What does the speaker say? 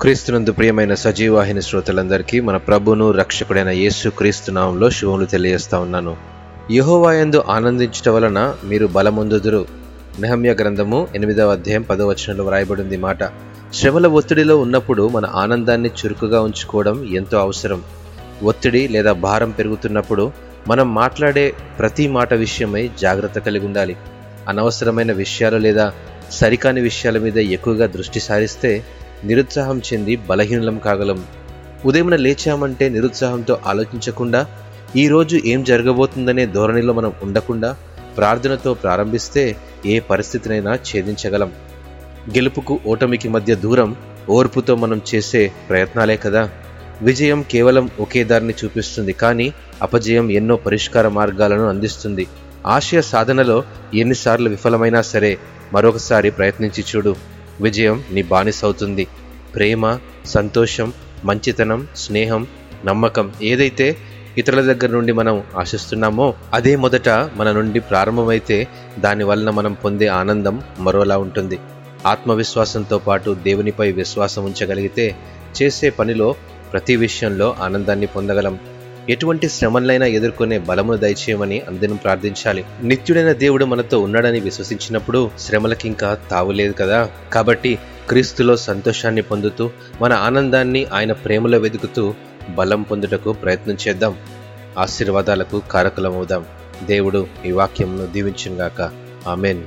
క్రీస్తునందు ప్రియమైన సజీవాహిని శ్రోతలందరికీ మన ప్రభును రక్షకుడైన యేసు క్రీస్తు నామంలో శుభములు తెలియజేస్తా ఉన్నాను. యహోవాయందు ఆనందించటం వలన మీరు బలముందుదురు. నెహమ్య గ్రంథము ఎనిమిదవ అధ్యాయం పదో వచనంలో వ్రాయబడింది మాట. శ్రమల ఒత్తిడిలో ఉన్నప్పుడు మన ఆనందాన్ని చురుకుగా ఉంచుకోవడం ఎంతో అవసరం. ఒత్తిడి లేదా భారం పెరుగుతున్నప్పుడు మనం మాట్లాడే ప్రతి మాట విషయమై జాగ్రత్త కలిగి ఉండాలి. అనవసరమైన విషయాలు లేదా సరికాని విషయాల మీద ఎక్కువగా దృష్టి సారిస్తే నిరుత్సాహం చెంది బలహీనలం కాగలం. ఉదయం లేచామంటే నిరుత్సాహంతో ఆలోచించకుండా ఈ రోజు ఏం జరగబోతుందనే ధోరణిలో మనం ఉండకుండా ప్రార్థనతో ప్రారంభిస్తే ఏ పరిస్థితినైనా ఛేదించగలం. గెలుపుకు ఓటమికి మధ్య దూరం ఓర్పుతో మనం చేసే ప్రయత్నాలే కదా. విజయం కేవలం ఒకే దారిని చూపిస్తుంది కానీ అపజయం ఎన్నో పరిష్కార మార్గాలను అందిస్తుంది. ఆశయ సాధనలో ఎన్నిసార్లు విఫలమైనా సరే మరొకసారి ప్రయత్నించి చూడు. విజయం నీ బానిసవుతుంది. ప్రేమ సంతోషం మంచితనం స్నేహం నమ్మకం ఏదైతే ఇతరుల దగ్గర నుండి మనం ఆశిస్తున్నామో అదే మొదట మన నుండి ప్రారంభమైతే దాని వలన మనం పొందే ఆనందం మరోలా ఉంటుంది. ఆత్మవిశ్వాసంతో పాటు దేవునిపై విశ్వాసం ఉంచగలిగితే చేసే పనిలో ప్రతి విషయంలో ఆనందాన్ని పొందగలం. ఎటువంటి శ్రమలైనా ఎదుర్కొనే బలమును దయచేయమని అందరం ప్రార్థించాలి. నిత్యుడైన దేవుడు మనతో ఉన్నాడని విశ్వసించినప్పుడు శ్రమలకింకా తావులేదు కదా. కాబట్టి క్రీస్తులో సంతోషాన్ని పొందుతూ మన ఆనందాన్ని ఆయన ప్రేమలో వెతుకుతూ బలం పొందుటకు ప్రయత్నం చేద్దాం. ఆశీర్వాదాలకు కారకులమవుదాం. దేవుడు ఈ వాక్యంను దీవించుగాక ఆమెన్.